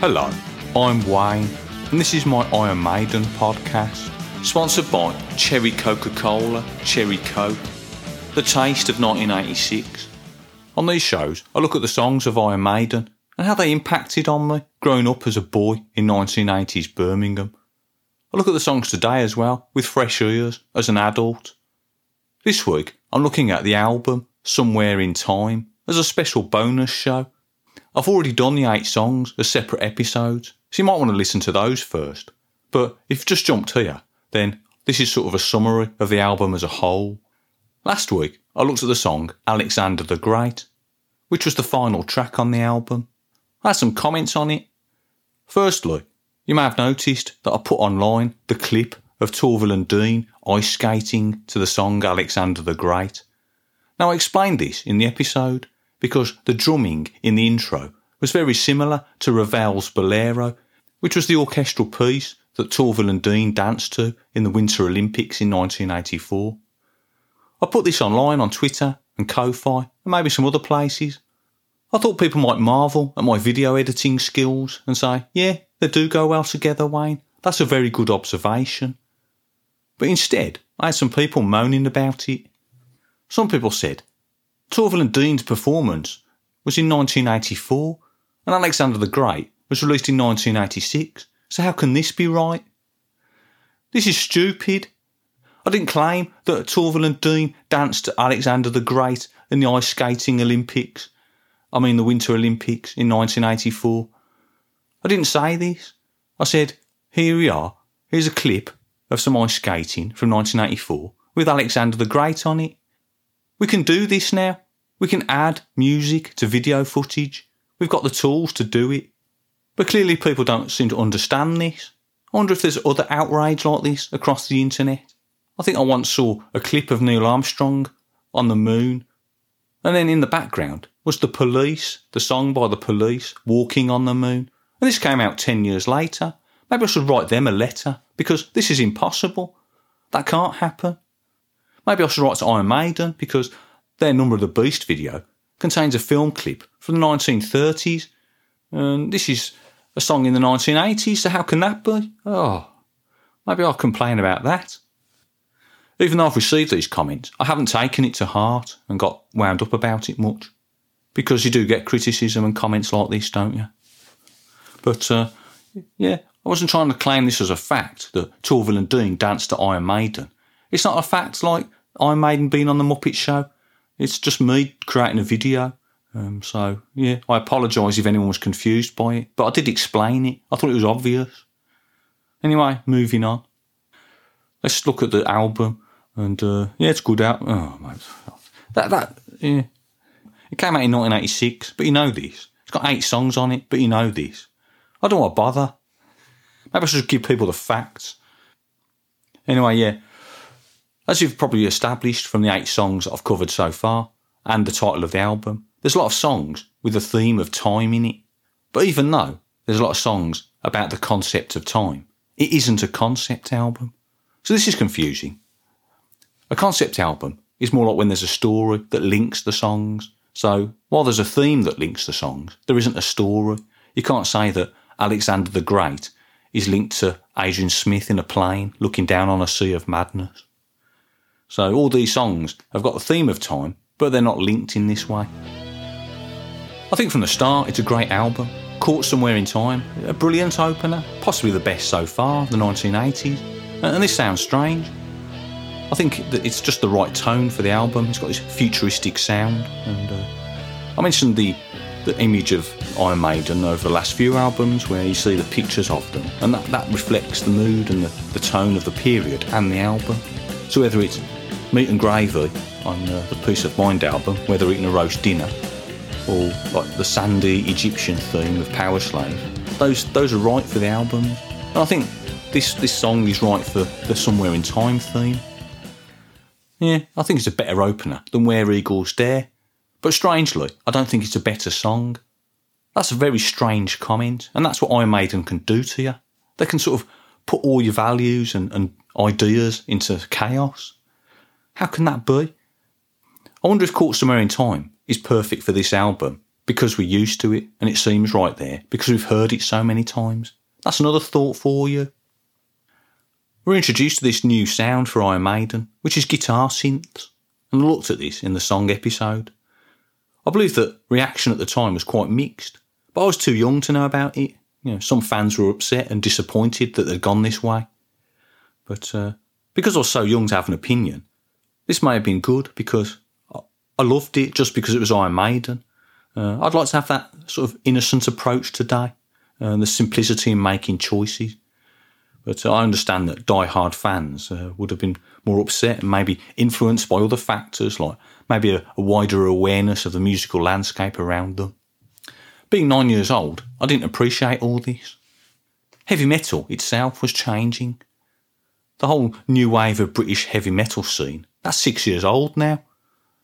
Hello, I'm Wayne, and this is my Iron Maiden podcast, sponsored by Cherry Coca Cola, Cherry Coke, the taste of 1986. On these shows, I look at the songs of Iron Maiden and how they impacted on me growing up as a boy in 1980s Birmingham. I look at the songs today as well, with fresh ears, as an adult. This week, I'm looking at the album Somewhere in Time as a special bonus show. I've already done the eight songs as separate episodes, so you might want to listen to those first. But if you've just jumped here, then this is sort of a summary of the album as a whole. Last week, I looked at the song Alexander the Great, which was the final track on the album. I had some comments on it. Firstly, you may have noticed that I put online the clip of Torvill and Dean ice skating to the song Alexander the Great. Now, I explained this in the episode because the drumming in the intro was very similar to Ravel's Bolero, which was the orchestral piece that Torvill and Dean danced to in the Winter Olympics in 1984. I put this online on Twitter and Ko-Fi and maybe some other places. I thought people might marvel at my video editing skills and say, yeah, they do go well together, Wayne. That's a very good observation. But instead, I had some people moaning about it. Some people said, Torvill and Dean's performance was in 1984 and Alexander the Great was released in 1986, so how can this be right? This is stupid. I didn't claim that Torvill and Dean danced to Alexander the Great in the ice skating Olympics. I mean the Winter Olympics in 1984. I didn't say this. I said, here we are. Here's a clip of some ice skating from 1984 with Alexander the Great on it. We can do this now. We can add music to video footage. We've got the tools to do it. But clearly people don't seem to understand this. I wonder if there's other outrage like this across the internet. I think I once saw a clip of Neil Armstrong on the moon. And then in the background was the police, the song by the police, walking on the moon. And this came out 10 years later. Maybe I should write them a letter because this is impossible. That can't happen. Maybe I should write to Iron Maiden because their Number of the Beast video contains a film clip from the 1930s. And this is a song in the 1980s, so how can that be? Oh, maybe I'll complain about that. Even though I've received these comments, I haven't taken it to heart and got wound up about it much. Because you do get criticism and comments like this, don't you? But uh, yeah, I wasn't trying to claim this as a fact that Torvill and Dean danced to Iron Maiden. It's not a fact like Iron Maiden being on the Muppet Show. It's just me creating a video. Um, so yeah, I apologise if anyone was confused by it, but I did explain it. I thought it was obvious. Anyway, moving on. Let's look at the album, and uh, yeah, it's good out. Oh, mate. that that yeah, it came out in 1986, but you know this. It's got eight songs on it, but you know this. I don't want to bother. Maybe I should give people the facts. Anyway, yeah. As you've probably established from the eight songs I've covered so far, and the title of the album, there's a lot of songs with a theme of time in it. But even though there's a lot of songs about the concept of time, it isn't a concept album. So this is confusing. A concept album is more like when there's a story that links the songs. So while there's a theme that links the songs, there isn't a story. You can't say that Alexander the Great is linked to Adrian Smith in a plane looking down on a sea of madness. So all these songs have got the theme of time, but they're not linked in this way. I think from the start it's a great album, caught somewhere in time, a brilliant opener, possibly the best so far, the 1980s. And this sounds strange. I think that it's just the right tone for the album. It's got this futuristic sound, and uh, I mentioned the the image of Iron Maiden over the last few albums, where you see the pictures of them, and that, that reflects the mood and the, the tone of the period and the album. So whether it's Meat and Gravy on uh, the Piece of Mind album, whether eating a roast dinner, or like the sandy Egyptian theme of Powerslave, those those are right for the album. And I think this this song is right for the Somewhere in Time theme. Yeah, I think it's a better opener than Where Eagles Dare. But strangely, I don't think it's a better song. That's a very strange comment, and that's what Iron Maiden can do to you. They can sort of put all your values and, and ideas into chaos. How can that be? I wonder if Caught Somewhere in Time is perfect for this album because we're used to it and it seems right there, because we've heard it so many times. That's another thought for you. We're introduced to this new sound for Iron Maiden, which is guitar synths, and looked at this in the song episode. I believe that reaction at the time was quite mixed, but I was too young to know about it. You know, some fans were upset and disappointed that they'd gone this way. But uh, because I was so young to have an opinion, this may have been good because I loved it just because it was Iron Maiden. Uh, I'd like to have that sort of innocent approach today, uh, the simplicity in making choices. But I understand that die-hard fans uh, would have been more upset and maybe influenced by other factors, like maybe a, a wider awareness of the musical landscape around them. Being nine years old, I didn't appreciate all this. Heavy metal itself was changing. The whole new wave of British heavy metal scene, that's six years old now.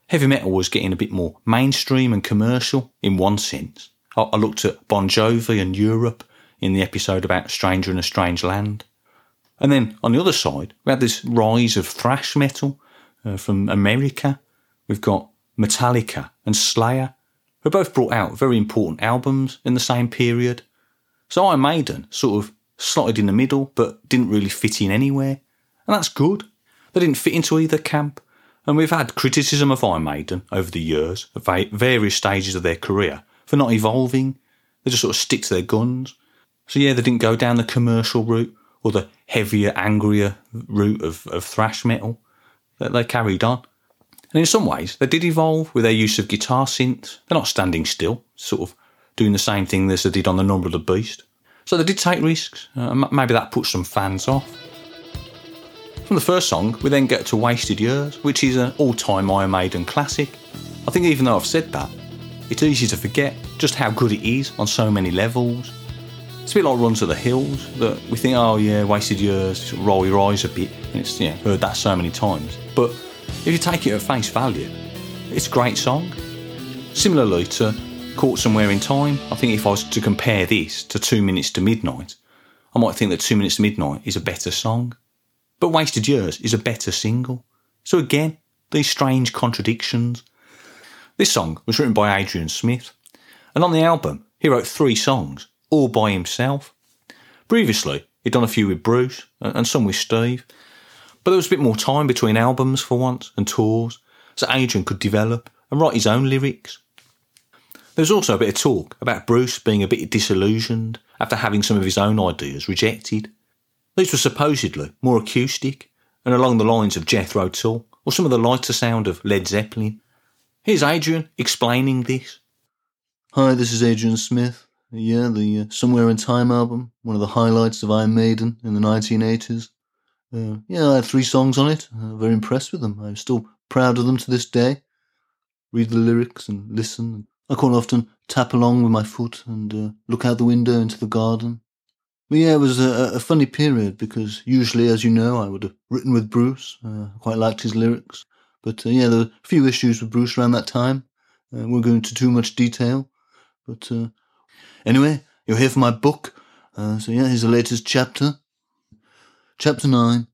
Heavy metal was getting a bit more mainstream and commercial in one sense. I, looked at Bon Jovi and Europe in the episode about Stranger in a Strange Land. And then on the other side, we had this rise of thrash metal uh, from America. We've got Metallica and Slayer, who both brought out very important albums in the same period. So Iron Maiden sort of slotted in the middle, but didn't really fit in anywhere. And that's good. They didn't fit into either camp. And we've had criticism of Iron Maiden over the years, at various stages of their career, for not evolving. They just sort of stick to their guns. So yeah, they didn't go down the commercial route or the heavier, angrier route of, of thrash metal. That they carried on. And in some ways, they did evolve with their use of guitar synths. They're not standing still, sort of doing the same thing as they did on the Number of the Beast. So they did take risks. Uh, maybe that put some fans off. From the first song, we then get to Wasted Years, which is an all time Iron Maiden classic. I think even though I've said that, it's easy to forget just how good it is on so many levels. It's a bit like Run to the Hills, that we think, oh yeah, Wasted Years, roll your eyes a bit, and it's, yeah, heard that so many times. But if you take it at face value, it's a great song. Similarly to Caught Somewhere in Time, I think if I was to compare this to Two Minutes to Midnight, I might think that Two Minutes to Midnight is a better song. But Wasted Years is a better single. So again, these strange contradictions. This song was written by Adrian Smith, and on the album, he wrote three songs all by himself. Previously, he'd done a few with Bruce and some with Steve, but there was a bit more time between albums for once and tours, so Adrian could develop and write his own lyrics. There was also a bit of talk about Bruce being a bit disillusioned after having some of his own ideas rejected. These were supposedly more acoustic and along the lines of Jethro Tull or some of the lighter sound of Led Zeppelin. Here's Adrian explaining this. Hi, this is Adrian Smith. Yeah, the uh, Somewhere in Time album, one of the highlights of Iron Maiden in the 1980s. Uh, yeah, I had three songs on it. Uh, very impressed with them. I'm still proud of them to this day. Read the lyrics and listen. I quite often tap along with my foot and uh, look out the window into the garden. But yeah, it was a, a, funny period because usually, as you know, I would have written with Bruce. Uh, quite liked his lyrics. But uh, yeah, there were a few issues with Bruce around that time. Uh, we'll go into too much detail. But uh, Anyway, you're here for my book. Uh, so yeah, here's the latest chapter. Chapter 9.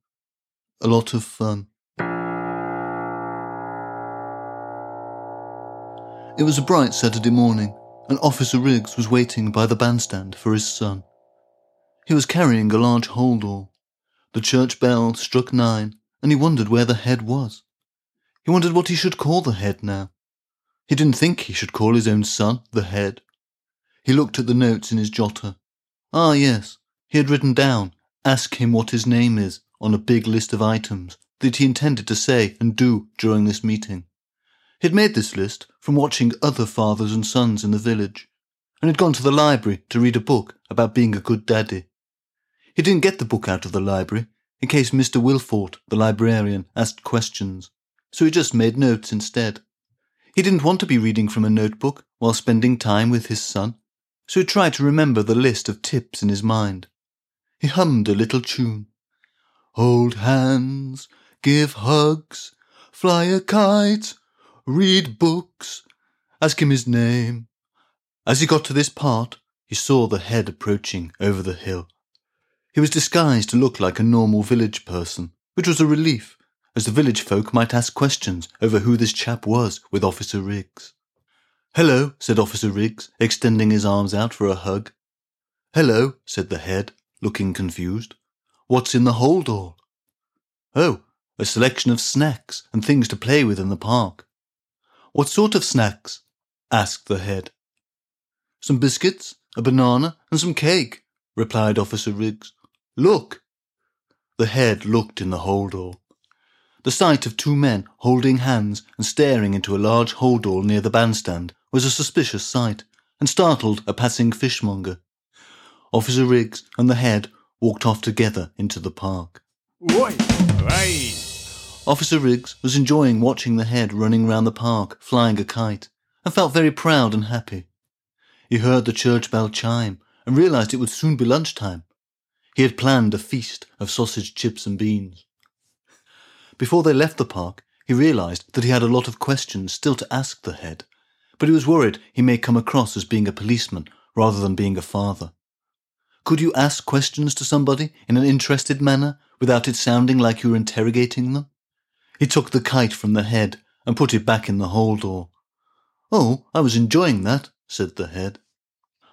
A lot of fun. It was a bright Saturday morning, and Officer Riggs was waiting by the bandstand for his son. He was carrying a large holdall. The church bell struck nine, and he wondered where the head was. He wondered what he should call the head now. He didn't think he should call his own son the head. He looked at the notes in his jotter. Ah, yes, he had written down, ask him what his name is, on a big list of items that he intended to say and do during this meeting. He had made this list from watching other fathers and sons in the village, and had gone to the library to read a book about being a good daddy. He didn't get the book out of the library in case Mr. Wilfort, the librarian, asked questions, so he just made notes instead. He didn't want to be reading from a notebook while spending time with his son so he tried to remember the list of tips in his mind. He hummed a little tune. Hold hands, give hugs, fly a kite, read books, ask him his name. As he got to this part, he saw the head approaching over the hill. He was disguised to look like a normal village person, which was a relief, as the village folk might ask questions over who this chap was with Officer Riggs. Hello, said Officer Riggs, extending his arms out for a hug. Hello, said the head, looking confused. What's in the hold all? Oh, a selection of snacks and things to play with in the park. What sort of snacks? asked the head. Some biscuits, a banana, and some cake, replied Officer Riggs. Look! The head looked in the hold all. The sight of two men holding hands and staring into a large hold all near the bandstand was a suspicious sight, and startled a passing fishmonger. Officer Riggs and the head walked off together into the park. Oi, hey. Officer Riggs was enjoying watching the head running round the park, flying a kite, and felt very proud and happy. He heard the church bell chime and realized it would soon be lunchtime. He had planned a feast of sausage, chips, and beans. Before they left the park, he realized that he had a lot of questions still to ask the head, but he was worried he may come across as being a policeman rather than being a father. Could you ask questions to somebody in an interested manner without it sounding like you were interrogating them? He took the kite from the head and put it back in the hold door. Oh, I was enjoying that, said the head.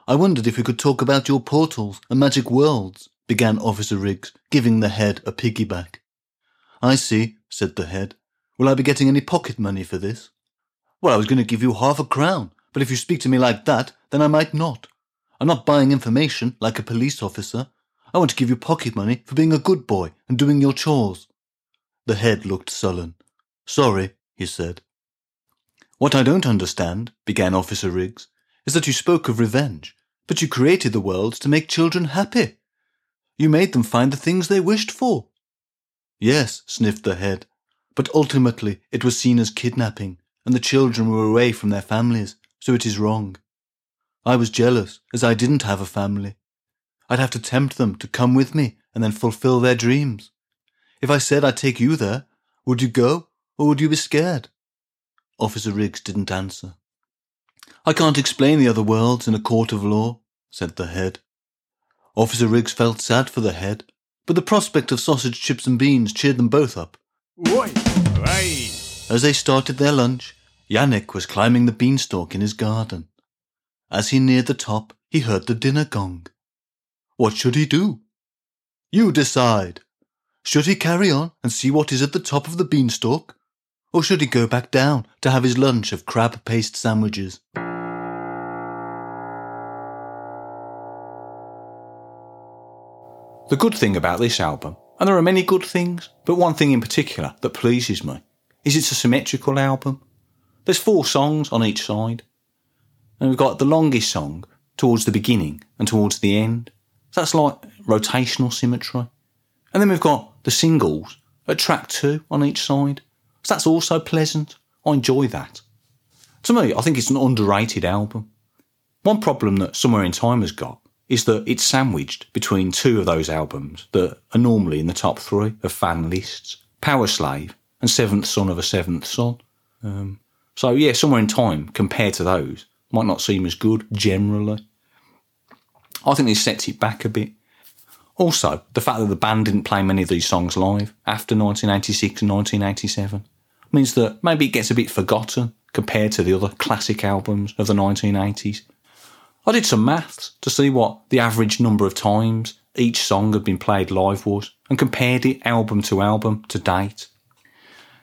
I wondered if we could talk about your portals and magic worlds, began Officer Riggs, giving the head a piggyback. I see, said the head. Will I be getting any pocket money for this? Well, I was going to give you half a crown, but if you speak to me like that, then I might not. I'm not buying information like a police officer. I want to give you pocket money for being a good boy and doing your chores. The head looked sullen. Sorry, he said. What I don't understand, began Officer Riggs, is that you spoke of revenge, but you created the world to make children happy. You made them find the things they wished for. Yes, sniffed the head, but ultimately it was seen as kidnapping, and the children were away from their families, so it is wrong. I was jealous, as I didn't have a family. I'd have to tempt them to come with me and then fulfill their dreams. If I said I'd take you there, would you go, or would you be scared? Officer Riggs didn't answer. I can't explain the other worlds in a court of law, said the head. Officer Riggs felt sad for the head, but the prospect of sausage, chips, and beans cheered them both up. Oi. As they started their lunch, Yannick was climbing the beanstalk in his garden. As he neared the top, he heard the dinner gong. What should he do? You decide, should he carry on and see what is at the top of the beanstalk? Or should he go back down to have his lunch of crab paste sandwiches? The good thing about this album, and there are many good things, but one thing in particular that pleases me, is it's a symmetrical album. There's four songs on each side. And we've got the longest song towards the beginning and towards the end. So that's like rotational symmetry. And then we've got the singles at track two on each side. So that's also pleasant. I enjoy that. To me, I think it's an underrated album. One problem that Somewhere in Time has got is that it's sandwiched between two of those albums that are normally in the top three of fan lists Powerslave and Seventh Son of a Seventh Son. Um, so, yeah, Somewhere in Time, compared to those, might not seem as good generally. I think this sets it back a bit. Also, the fact that the band didn't play many of these songs live after 1986 and 1987 means that maybe it gets a bit forgotten compared to the other classic albums of the 1980s. I did some maths to see what the average number of times each song had been played live was and compared it album to album to date.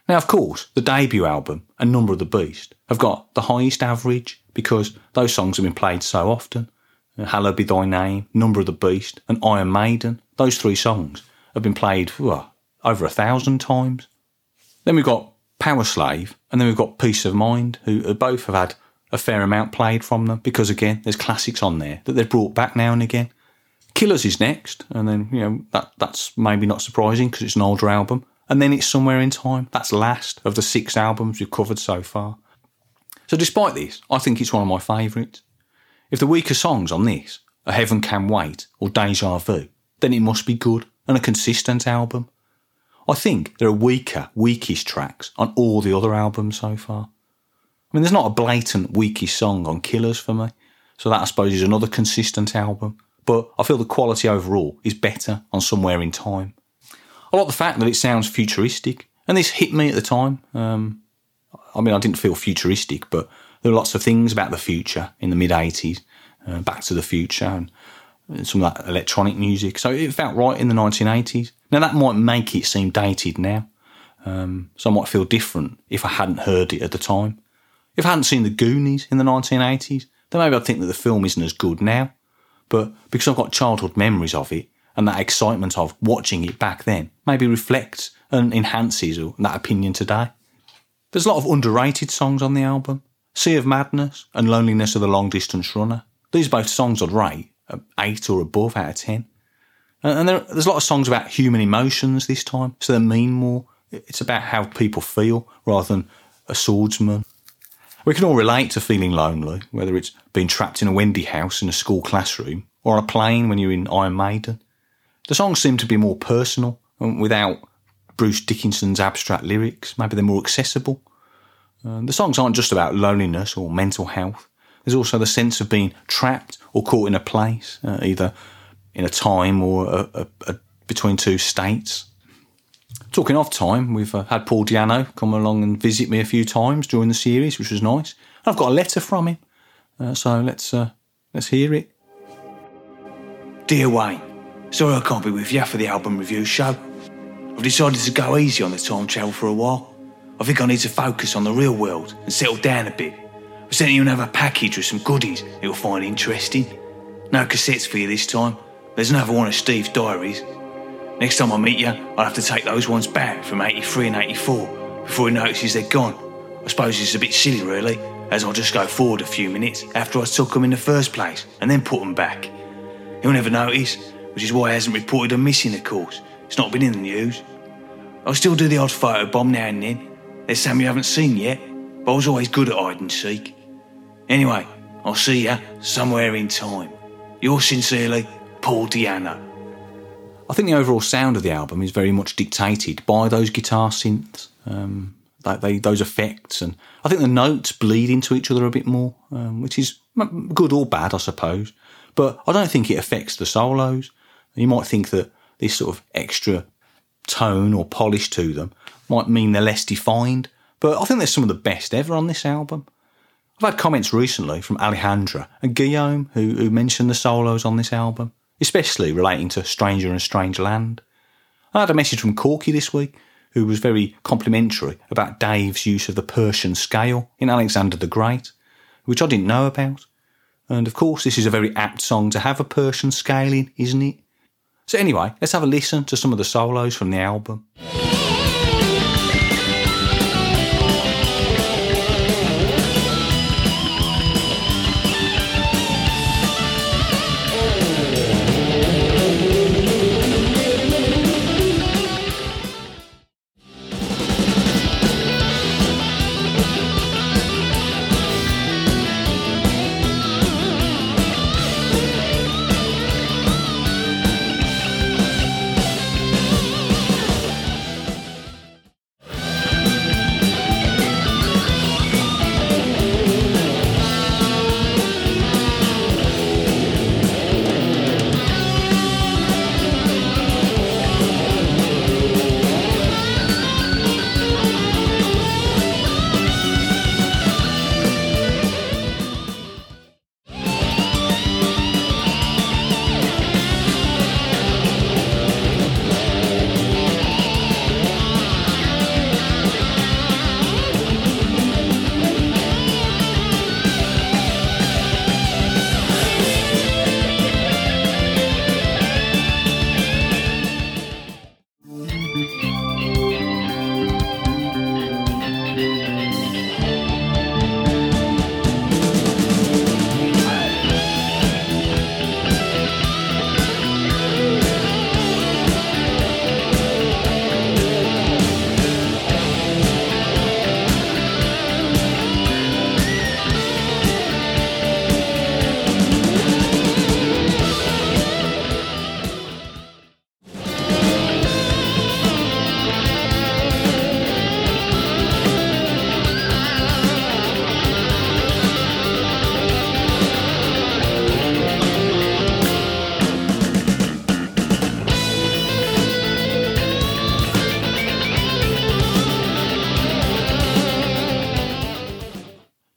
Now, of course, the debut album and Number of the Beast have got the highest average because those songs have been played so often. Hallowed Be Thy Name, Number of the Beast, and Iron Maiden. Those three songs have been played well, over a thousand times. Then we've got Powerslave, and then we've got Piece of Mind, who both have had a fair amount played from them because, again, there's classics on there that they've brought back now and again. Killers is next, and then, you know, that, that's maybe not surprising because it's an older album. And then it's Somewhere in Time. That's last of the six albums we've covered so far. So, despite this, I think it's one of my favourites. If the weaker songs on this are Heaven Can Wait or Deja Vu, then it must be good and a consistent album. I think there are weaker, weakest tracks on all the other albums so far. I mean, there's not a blatant weakest song on Killers for me, so that I suppose is another consistent album. But I feel the quality overall is better on Somewhere in Time. I like the fact that it sounds futuristic, and this hit me at the time. Um, I mean, I didn't feel futuristic, but There were lots of things about the future in the mid 80s, uh, Back to the Future, and, and some of that electronic music. So it felt right in the 1980s. Now, that might make it seem dated now. Um, so I might feel different if I hadn't heard it at the time. If I hadn't seen the Goonies in the 1980s, then maybe I'd think that the film isn't as good now. But because I've got childhood memories of it and that excitement of watching it back then, maybe reflects and enhances that opinion today. There's a lot of underrated songs on the album. Sea of Madness and Loneliness of the Long Distance Runner. These both songs I'd rate 8 or above out of 10. And there, there's a lot of songs about human emotions this time, so they mean more it's about how people feel rather than a swordsman. We can all relate to feeling lonely, whether it's being trapped in a Wendy house in a school classroom or on a plane when you're in Iron Maiden. The songs seem to be more personal and without Bruce Dickinson's abstract lyrics. Maybe they're more accessible. Uh, the songs aren't just about loneliness or mental health. There's also the sense of being trapped or caught in a place, uh, either in a time or a, a, a, between two states. Talking of time, we've uh, had Paul Di'Anno come along and visit me a few times during the series, which was nice. I've got a letter from him, uh, so let's uh, let's hear it. Dear Wayne, sorry I can't be with you for the album review show. I've decided to go easy on the time travel for a while. I think I need to focus on the real world and settle down a bit. I've sent you another package with some goodies you'll find interesting. No cassettes for you this time. There's another one of Steve's diaries Next time I meet you, I'll have to take those ones back from 83 and 84 before he notices they're gone. I suppose it's a bit silly, really, as I'll just go forward a few minutes after I took them in the first place and then put them back. He'll never notice, which is why he hasn't reported them missing, of course. It's not been in the news. I'll still do the odd photo bomb now and then. There's some you haven't seen yet, but I was always good at hide and seek. Anyway, I'll see you somewhere in time. Yours sincerely, Paul Di'Anno. I think the overall sound of the album is very much dictated by those guitar synths, um, they, those effects, and I think the notes bleed into each other a bit more, um, which is good or bad, I suppose. But I don't think it affects the solos. You might think that this sort of extra tone or polish to them might mean they're less defined, but I think they're some of the best ever on this album. I've had comments recently from Alejandra and Guillaume who, who mentioned the solos on this album especially relating to Stranger and Strange Land. I had a message from Corky this week, who was very complimentary about Dave's use of the Persian scale in Alexander the Great, which I didn't know about. And of course, this is a very apt song to have a Persian scale in, isn't it? So, anyway, let's have a listen to some of the solos from the album.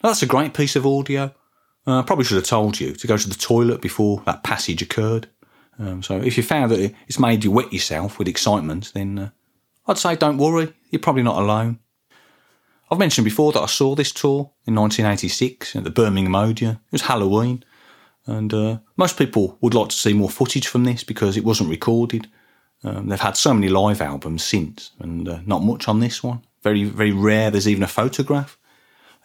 That's a great piece of audio. Uh, I probably should have told you to go to the toilet before that passage occurred. Um, so if you found that it's made you wet yourself with excitement, then uh, I'd say don't worry, you're probably not alone. I've mentioned before that I saw this tour in 1986 at the Birmingham Odeon. It was Halloween, and uh, most people would like to see more footage from this because it wasn't recorded. Um, they've had so many live albums since, and uh, not much on this one. Very, very rare. There's even a photograph.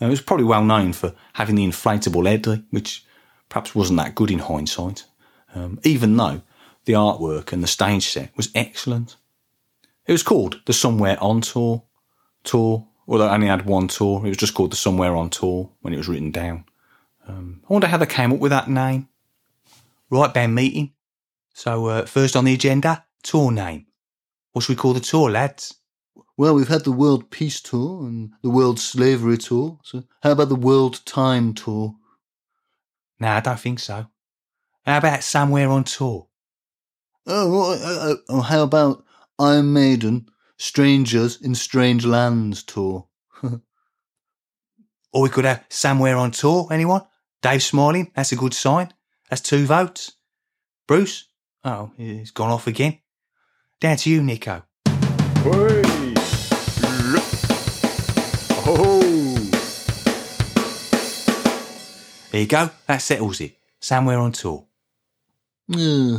Uh, it was probably well known for having the inflatable Eddie, which perhaps wasn't that good in hindsight, um, even though the artwork and the stage set was excellent. It was called the Somewhere On Tour. Tour, although it only had one tour. It was just called the Somewhere On Tour when it was written down. Um, I wonder how they came up with that name. Right, band meeting. So, uh, first on the agenda, tour name. What should we call the tour, lads? Well, we've had the World Peace Tour and the World Slavery Tour, so how about the World Time Tour? No, I don't think so. How about Somewhere on Tour? Oh, uh, uh, how about Iron Maiden, Strangers in Strange Lands Tour? or we could have Somewhere on Tour, anyone? Dave smiling, that's a good sign. That's two votes. Bruce? Oh, he's gone off again. Down to you, Nicko. Hey. There you go. That settles it. Somewhere on tour. Yeah.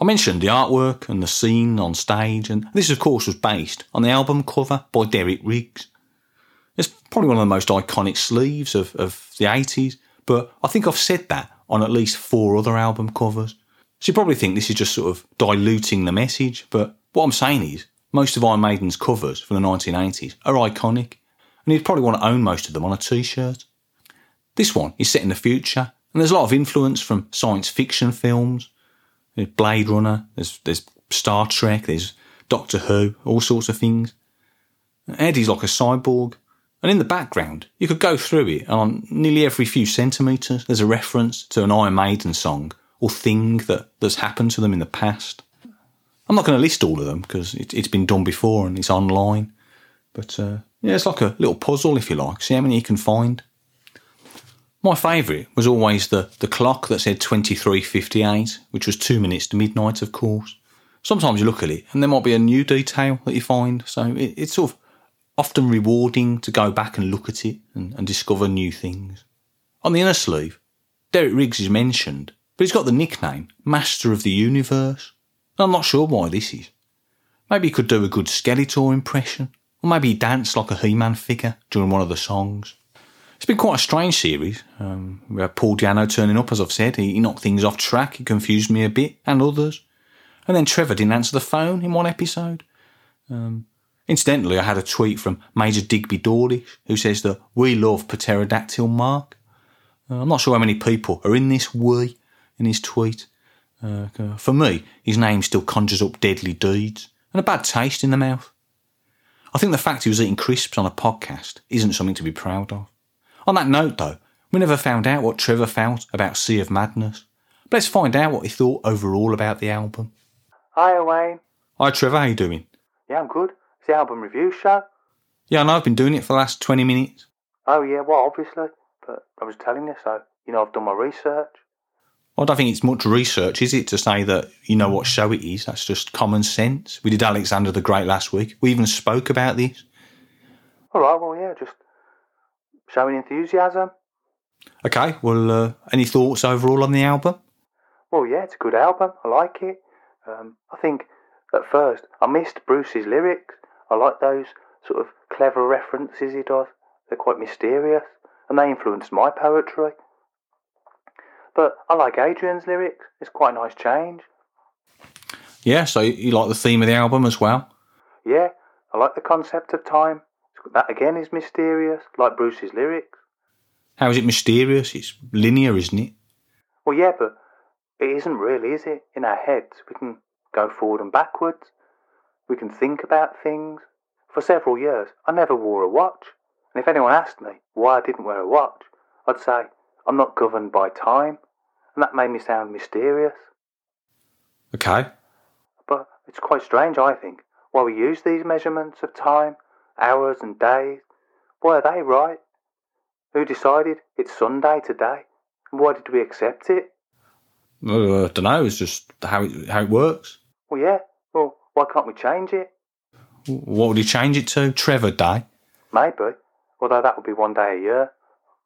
I mentioned the artwork and the scene on stage, and this, of course, was based on the album cover by Derek Riggs. It's probably one of the most iconic sleeves of, of the 80s, but I think I've said that on at least four other album covers. So you probably think this is just sort of diluting the message, but what I'm saying is most of Iron Maiden's covers from the 1980s are iconic, and you'd probably want to own most of them on a t-shirt. This one is set in the future, and there's a lot of influence from science fiction films. There's Blade Runner, there's, there's Star Trek, there's Doctor Who, all sorts of things. Eddie's like a cyborg, and in the background, you could go through it, and on nearly every few centimetres, there's a reference to an Iron Maiden song or thing that, that's happened to them in the past. I'm not going to list all of them because it, has been done before and it's online. But uh, yeah, it's like a little puzzle, if you like. See how many you can find. My favourite was always the, the clock that said 23.58, which was two minutes to midnight, of course. Sometimes you look at it and there might be a new detail that you find. So it, it's sort of often rewarding to go back and look at it and, and discover new things. On the inner sleeve, Derek Riggs is mentioned, but he's got the nickname Master of the Universe. I'm not sure why this is. Maybe he could do a good Skeletor impression, or maybe he danced like a He-Man figure during one of the songs. It's been quite a strange series. Um, we had Paul Di'Anno turning up, as I've said. He, he knocked things off track. He confused me a bit, and others. And then Trevor didn't answer the phone in one episode. Um, incidentally, I had a tweet from Major Digby Dawlish, who says that we love Pterodactyl Mark. Uh, I'm not sure how many people are in this we in his tweet. Uh, for me, his name still conjures up deadly deeds and a bad taste in the mouth. I think the fact he was eating crisps on a podcast isn't something to be proud of. On that note, though, we never found out what Trevor felt about Sea of Madness. But let's find out what he thought overall about the album. Hi, Wayne. Hi, Trevor. How you doing? Yeah, I'm good. It's the album review show. Yeah, I know. I've been doing it for the last 20 minutes. Oh, yeah, well, obviously. But I was telling you so. You know, I've done my research. I don't think it's much research, is it, to say that you know what show it is? That's just common sense. We did Alexander the Great last week. We even spoke about this. All right, well, yeah, just showing enthusiasm. Okay, well, uh, any thoughts overall on the album? Well, yeah, it's a good album. I like it. Um, I think at first I missed Bruce's lyrics. I like those sort of clever references he does. They're quite mysterious, and they influenced my poetry. But I like Adrian's lyrics. It's quite a nice change. Yeah, so you like the theme of the album as well? Yeah, I like the concept of time. That again is mysterious, like Bruce's lyrics. How is it mysterious? It's linear, isn't it? Well, yeah, but it isn't really, is it? In our heads, we can go forward and backwards. We can think about things. For several years, I never wore a watch. And if anyone asked me why I didn't wear a watch, I'd say, I'm not governed by time. And that made me sound mysterious. Okay. But it's quite strange, I think, why we use these measurements of time, hours and days. Why are they right? Who decided it's Sunday today? And why did we accept it? Uh, I don't know. It's just how it, how it works. Well, yeah. Well, why can't we change it? What would you change it to? Trevor Day. Maybe. Although that would be one day a year.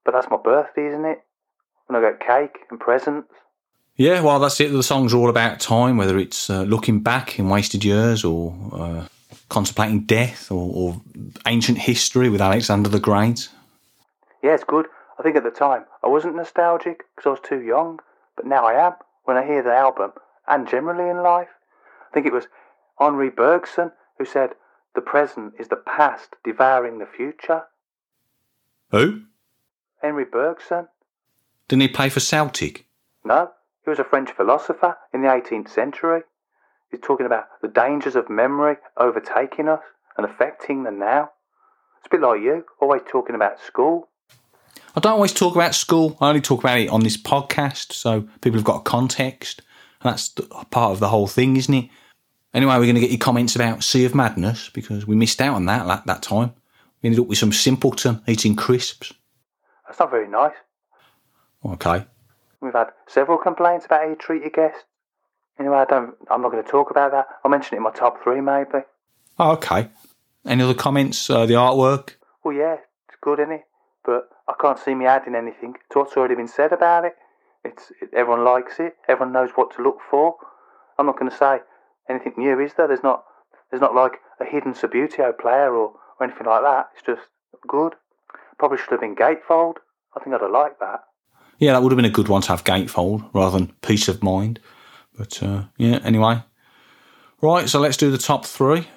But that's my birthday, isn't it? When I get cake and presents. Yeah, well, that's it. The songs are all about time, whether it's uh, looking back in wasted years or uh, contemplating death or, or ancient history with Alexander the Great. Yeah, it's good. I think at the time I wasn't nostalgic because I was too young, but now I am when I hear the album and generally in life. I think it was Henri Bergson who said, The present is the past devouring the future. Who? Henry Bergson? Didn't he play for Celtic? No, he was a French philosopher in the 18th century. He's talking about the dangers of memory overtaking us and affecting the now. It's a bit like you, always talking about school. I don't always talk about school. I only talk about it on this podcast, so people have got a context. And that's th- part of the whole thing, isn't it? Anyway, we're going to get your comments about Sea of Madness because we missed out on that that, that time. We ended up with some simpleton eating crisps. That's not very nice. Okay. We've had several complaints about how you treat your guests. Anyway, I don't. I'm not going to talk about that. I'll mention it in my top three, maybe. Oh, okay. Any other comments? Uh, the artwork? Well, yeah, it's good, isn't it? But I can't see me adding anything to what's already been said about it. It's it, everyone likes it. Everyone knows what to look for. I'm not going to say anything new, is there? There's not. There's not like a hidden Subbuteo player or, or anything like that. It's just good. Probably should have been gatefold. I think I'd have liked that. Yeah, that would have been a good one to have gatefold rather than piece of mind. But uh, yeah, anyway. Right, so let's do the top three.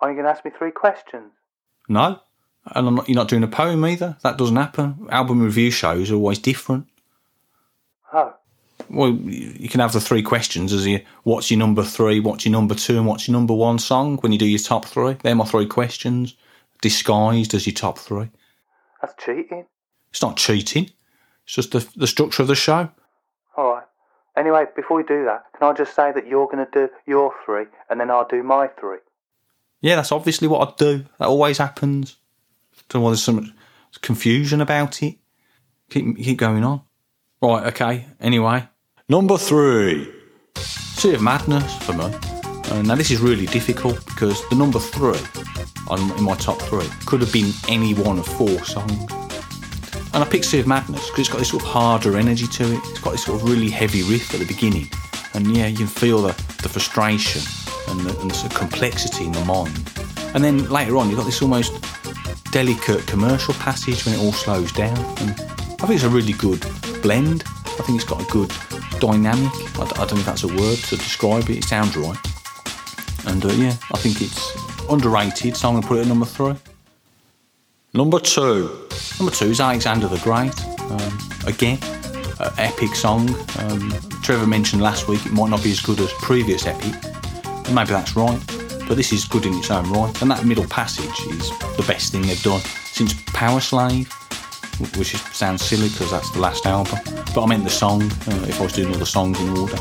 Are you going to ask me three questions? No, and I'm not, you're not doing a poem either. That doesn't happen. Album review shows are always different. Oh, Well, you you can have the three questions as you what's your number three, what's your number two, and what's your number one song when you do your top three. They're my three questions, disguised as your top three. that's cheating. It's not cheating. It's just the, the structure of the show. All right. Anyway, before we do that, can I just say that you're going to do your three and then I'll do my three? Yeah, that's obviously what I do. That always happens. Don't know why there's so much confusion about it. Keep keep going on. Right, okay. Anyway, number three, Sea of Madness for me. Uh, now this is really difficult because the number three on, in my top three could have been any one of four songs. And I picked of Madness because it's got this sort of harder energy to it. It's got this sort of really heavy riff at the beginning. And yeah, you can feel the, the frustration and the, and the sort of complexity in the mind. And then later on, you've got this almost delicate commercial passage when it all slows down. And I think it's a really good blend. I think it's got a good dynamic. I don't know if that's a word to describe it. It sounds right. And uh, yeah, I think it's underrated, so I'm going to put it at number three. Number two. Number two is Alexander the Great. Um, again, epic song. Um, Trevor mentioned last week it might not be as good as previous epic. Maybe that's right, but this is good in its own right. And that middle passage is the best thing they've done since Powerslave, which sounds silly because that's the last album. But I meant the song, uh, if I was doing all the songs in order.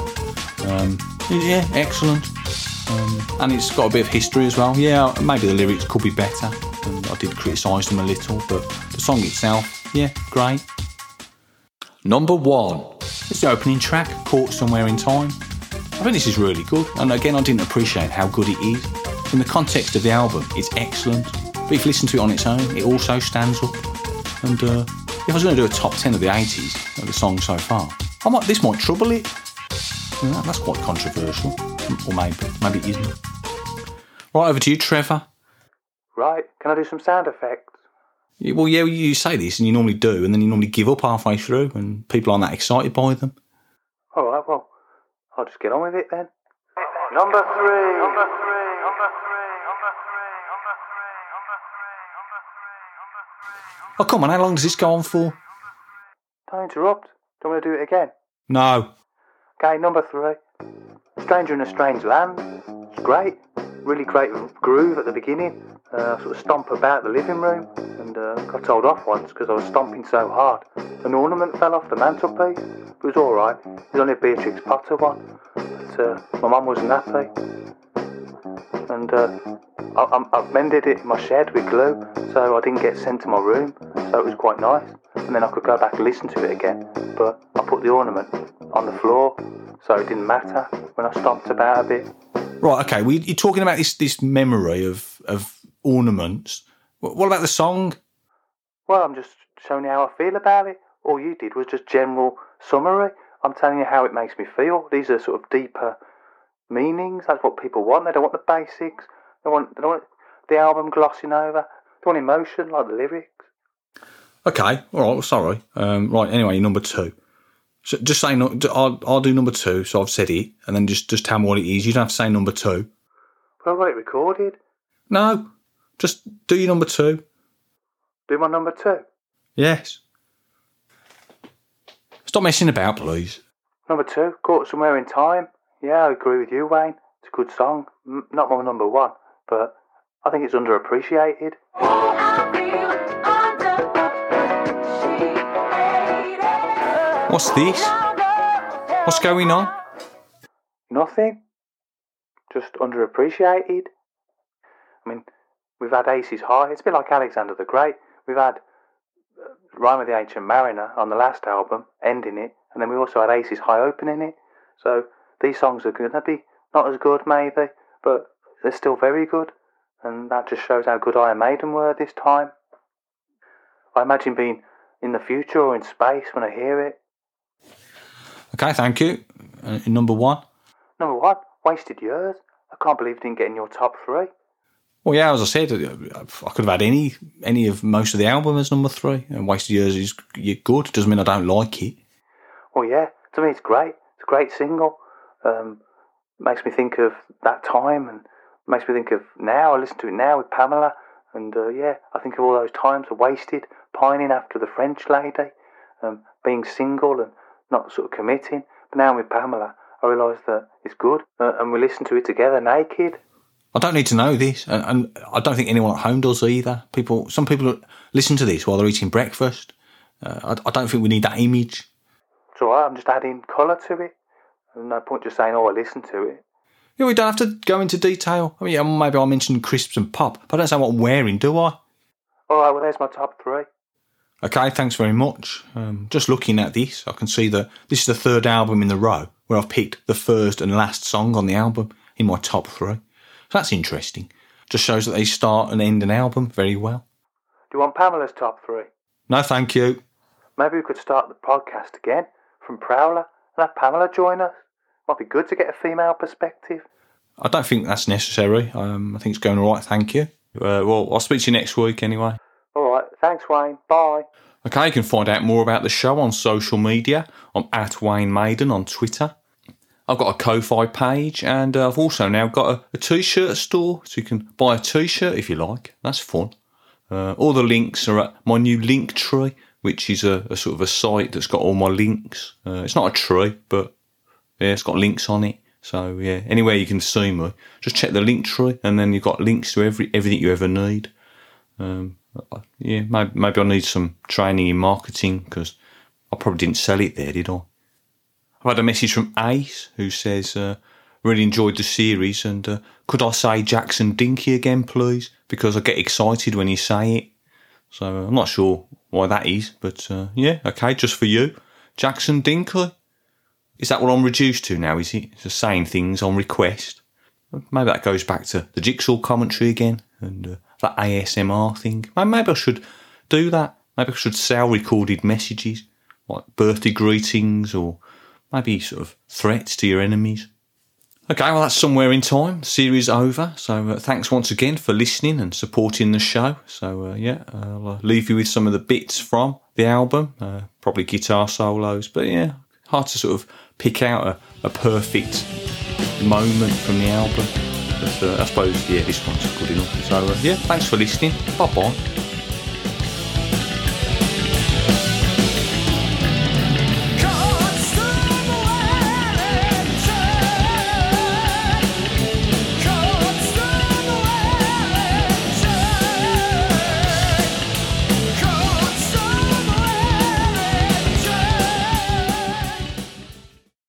Um, yeah, excellent. Um, and it's got a bit of history as well. Yeah, maybe the lyrics could be better. I did criticise them a little, but the song itself, yeah, great. Number one. It's the opening track, Caught Somewhere in Time. I think this is really good, and again, I didn't appreciate how good it is. In the context of the album, it's excellent, but if you listen to it on its own, it also stands up. And uh, if I was going to do a top 10 of the 80s, of the songs so far, I might, this might trouble it. That's quite controversial. Or maybe, maybe it isn't. Right, over to you, Trevor. Right, can I do some sound effects? Well, yeah, you say this, and you normally do, and then you normally give up halfway through, and people aren't that excited by them. All right, well, I'll just get on with it then. Number three. Number three. Number three. Number three. Number three. Number three. Oh, come on, how long does this go on for? Don't interrupt. Don't want to do it again. No. Okay, number three. Stranger in a Strange Land. It's great. Really great groove at the beginning. Uh, sort of stomp about the living room and uh, got told off once because I was stomping so hard. An ornament fell off the mantelpiece. It was alright. It was only a Beatrix Potter one. But uh, my mum wasn't happy. And uh, I, mended it in my shed with glue so I didn't get sent to my room. So it was quite nice. and then I could go back and listen to it again. But I put the ornament on the floor, so it didn't matter when I stomped about a bit. Right, okay. We, you're talking about this this memory of of ornaments. What, what about the song? Well, I'm just showing you how I feel about it. All you did was just general summary. I'm telling you how it makes me feel. These are sort of deeper meanings. That's what people want. They don't want the basics. They want they don't want the album glossing over. They want emotion, like the lyrics. Okay, all right. Sorry. Um, right. Anyway, number two. So just say no. I'll, I'll do number two. So I've said it, and then just just tell me what it is. You don't have to say number two. But I've got it recorded. No, just do your number two. Do my number two. Yes. Stop messing about, please. Number two, Caught Somewhere in Time. Yeah, I agree with you, Wayne. It's a good song. M- not my number one, but I think it's underappreciated. What's this? What's going on? Nothing. Just underappreciated. I mean, we've had Aces High. It's a bit like Alexander the Great. We've had uh, Rhyme of the Ancient Mariner on the last album, ending it, and then we also had Aces High opening it. So these songs are going to be not as good, maybe, but they're still very good. And that just shows how good Iron Maiden were this time. I imagine being in the future or in space when I hear it. Okay, thank you. Uh, number one. Number one, wasted years. I can't believe it didn't get in your top three. Well, yeah, as I said, I could have had any any of most of the album as number three. And Wasted Years is good. Doesn't mean I don't like it. Well, yeah, to me it's great. It's a great single. Um, makes me think of that time and makes me think of now. I listen to it now with Pamela, and uh, yeah, I think of all those times I wasted pining after the French lady, um, being single and not sort of committing. But now I'm with Pamela, I realise that it's good, uh, and we listen to it together naked. I don't need to know this, and, and I don't think anyone at home does either. People, some people listen to this while they're eating breakfast. Uh, I, I don't think we need that image. It's alright, I'm just adding colour to it. There's no point just saying, oh, I listen to it. Yeah, we don't have to go into detail. I mean, yeah, maybe I mentioned crisps and pop, but I don't say what I'm wearing, do I? Alright, well, there's my top three. Okay, thanks very much. Um, just looking at this, I can see that this is the third album in the row where I've picked the first and last song on the album in my top three. So that's interesting. Just shows that they start and end an album very well. Do you want Pamela's top three? No, thank you. Maybe we could start the podcast again from Prowler and have Pamela join us. Might be good to get a female perspective. I don't think that's necessary. Um, I think it's going all right, thank you. Uh, well, I'll speak to you next week anyway. Thanks, Wayne. Bye. Okay, you can find out more about the show on social media. I'm at Wayne Maiden on Twitter. I've got a Ko-Fi page, and uh, I've also now got a, a t-shirt store, so you can buy a t-shirt if you like. That's fun. Uh, all the links are at my new Linktree, which is a, a sort of a site that's got all my links. Uh, it's not a tree, but yeah, it's got links on it. So yeah, anywhere you can see me, just check the Linktree, and then you've got links to every everything you ever need. Um, yeah, maybe, maybe I need some training in marketing because I probably didn't sell it there, did I? I've had a message from Ace who says, uh, really enjoyed the series and uh, could I say Jackson Dinky again, please? Because I get excited when you say it. So I'm not sure why that is, but uh, yeah, okay, just for you. Jackson Dinky. Is that what I'm reduced to now, is it? Just saying things on request. Maybe that goes back to the jigsaw commentary again and uh, that ASMR thing. Maybe I should do that. Maybe I should sell recorded messages, like birthday greetings or maybe sort of threats to your enemies. Okay, well, that's somewhere in time. Series over. So uh, thanks once again for listening and supporting the show. So, uh, yeah, I'll uh, leave you with some of the bits from the album, uh, probably guitar solos, but yeah, hard to sort of pick out a, a perfect moment from the album. But uh, I suppose, yeah, this one's good enough. So, uh, yeah, thanks for listening. Bye bye.